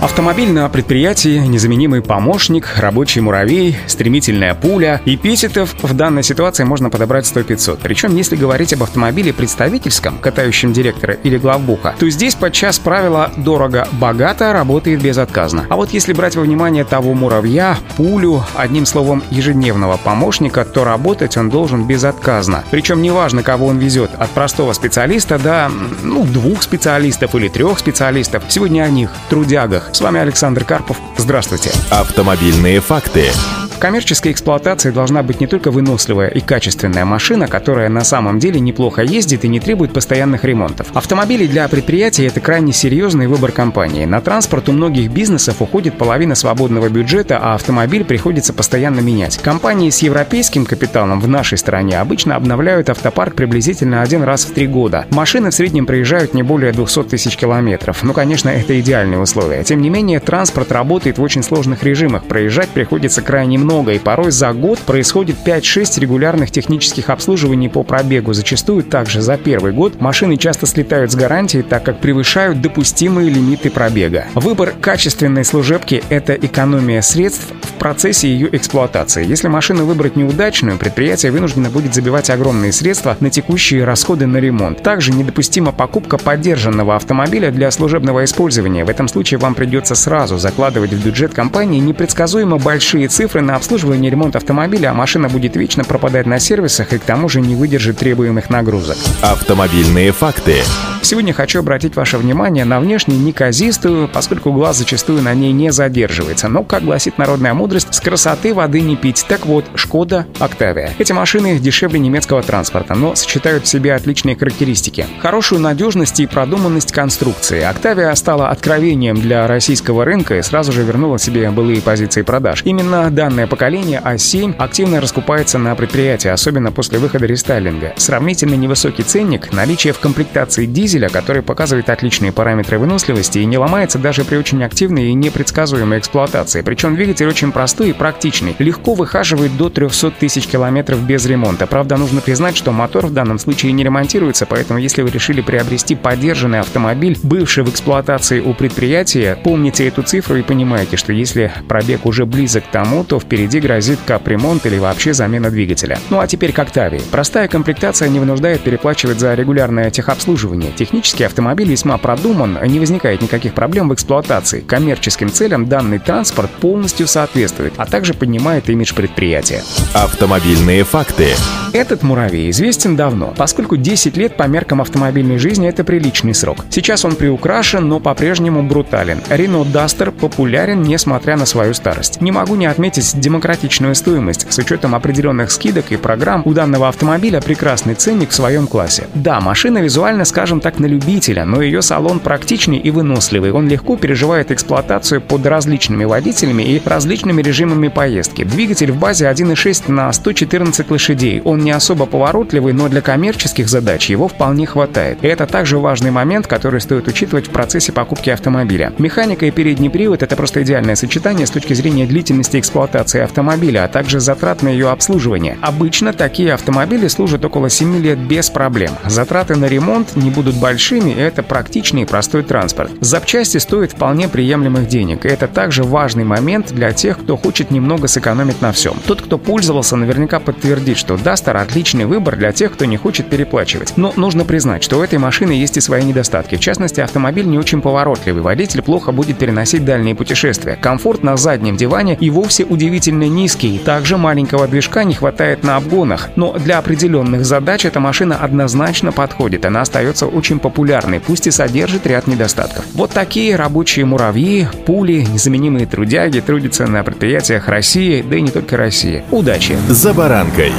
Автомобиль на предприятии, незаменимый помощник, рабочий муравей, стремительная пуля. Эпитетов в данной ситуации можно подобрать 100-500. Причем, если говорить об автомобиле представительском, катающем директора или главбуха, то здесь подчас правило «дорого-богато» работает безотказно. А вот если брать во внимание того муравья, пулю, одним словом, ежедневного помощника, то работать он должен безотказно. Причем неважно, кого он везет, от простого специалиста до, ну, двух специалистов или трех специалистов. Сегодня о них, трудягах, с вами Александр Карпов. Здравствуйте. Автомобильные факты. Коммерческой эксплуатации должна быть не только выносливая и качественная машина, которая на самом деле неплохо ездит и не требует постоянных ремонтов. Автомобили для предприятий – это крайне серьезный выбор компании. На транспорт у многих бизнесов уходит половина свободного бюджета, а автомобиль приходится постоянно менять. Компании с европейским капиталом в нашей стране обычно обновляют автопарк приблизительно один раз в три года. Машины в среднем проезжают не более 200 тысяч километров. Ну, конечно, это идеальные условия. Тем не менее, транспорт работает в очень сложных режимах. Проезжать приходится крайне много много, и порой за год происходит 5-6 регулярных технических обслуживаний по пробегу. Зачастую также за первый год машины часто слетают с гарантии, так как превышают допустимые лимиты пробега. Выбор качественной служебки – это экономия средств в процессе ее эксплуатации. Если машину выбрать неудачную, предприятие вынуждено будет забивать огромные средства на текущие расходы на ремонт. Также недопустима покупка поддержанного автомобиля для служебного использования. В этом случае вам придется сразу закладывать в бюджет компании непредсказуемо большие цифры на обслуживание и ремонт автомобиля, а машина будет вечно пропадать на сервисах и к тому же не выдержит требуемых нагрузок. Автомобильные факты. Сегодня хочу обратить ваше внимание на внешне неказистую, поскольку глаз зачастую на ней не задерживается. Но, как гласит народная мудрость, с красоты воды не пить. Так вот, Шкода Октавия. Эти машины дешевле немецкого транспорта, но сочетают в себе отличные характеристики. Хорошую надежность и продуманность конструкции. Октавия стала откровением для российского рынка и сразу же вернула себе былые позиции продаж. Именно данное поколение А7 активно раскупается на предприятии, особенно после выхода рестайлинга. Сравнительно невысокий ценник, наличие в комплектации дизеля, который показывает отличные параметры выносливости и не ломается даже при очень активной и непредсказуемой эксплуатации. Причем двигатель очень простой и практичный, легко выхаживает до 300 тысяч километров без ремонта. Правда, нужно признать, что мотор в данном случае не ремонтируется, поэтому если вы решили приобрести поддержанный автомобиль, бывший в эксплуатации у предприятия, помните эту цифру и понимаете, что если пробег уже близок к тому, то впереди грозит капремонт или вообще замена двигателя. Ну а теперь к Октавии. Простая комплектация не вынуждает переплачивать за регулярное техобслуживание. Технически автомобиль весьма продуман, не возникает никаких проблем в эксплуатации. Коммерческим целям данный транспорт полностью соответствует, а также поднимает имидж предприятия. Автомобильные факты. Этот муравей известен давно, поскольку 10 лет по меркам автомобильной жизни это приличный срок. Сейчас он приукрашен, но по-прежнему брутален. Renault Duster популярен, несмотря на свою старость. Не могу не отметить демократичную стоимость. С учетом определенных скидок и программ у данного автомобиля прекрасный ценник в своем классе. Да, машина визуально, скажем так, на любителя, но ее салон практичный и выносливый. Он легко переживает эксплуатацию под различными водителями и различными режимами поездки. Двигатель в базе 1.6 на 114 лошадей. Он не особо поворотливый, но для коммерческих задач его вполне хватает. И это также важный момент, который стоит учитывать в процессе покупки автомобиля. Механика и передний привод — это просто идеальное сочетание с точки зрения длительности эксплуатации автомобиля, а также затрат на ее обслуживание. Обычно такие автомобили служат около 7 лет без проблем. Затраты на ремонт не будут большими, и это практичный и простой транспорт. Запчасти стоят вполне приемлемых денег, и это также важный момент для тех, кто хочет немного сэкономить на всем. Тот, кто пользовался, наверняка подтвердит, что Duster отличный выбор для тех, кто не хочет переплачивать. Но нужно признать, что у этой машины есть и свои недостатки. В частности, автомобиль не очень поворотливый, водитель плохо будет переносить дальние путешествия. Комфорт на заднем диване и вовсе удивительно низкий. Также маленького движка не хватает на обгонах. Но для определенных задач эта машина однозначно подходит. Она остается очень популярной, пусть и содержит ряд недостатков. Вот такие рабочие муравьи, пули, незаменимые трудяги трудятся на предприятиях России, да и не только России. Удачи! За баранкой.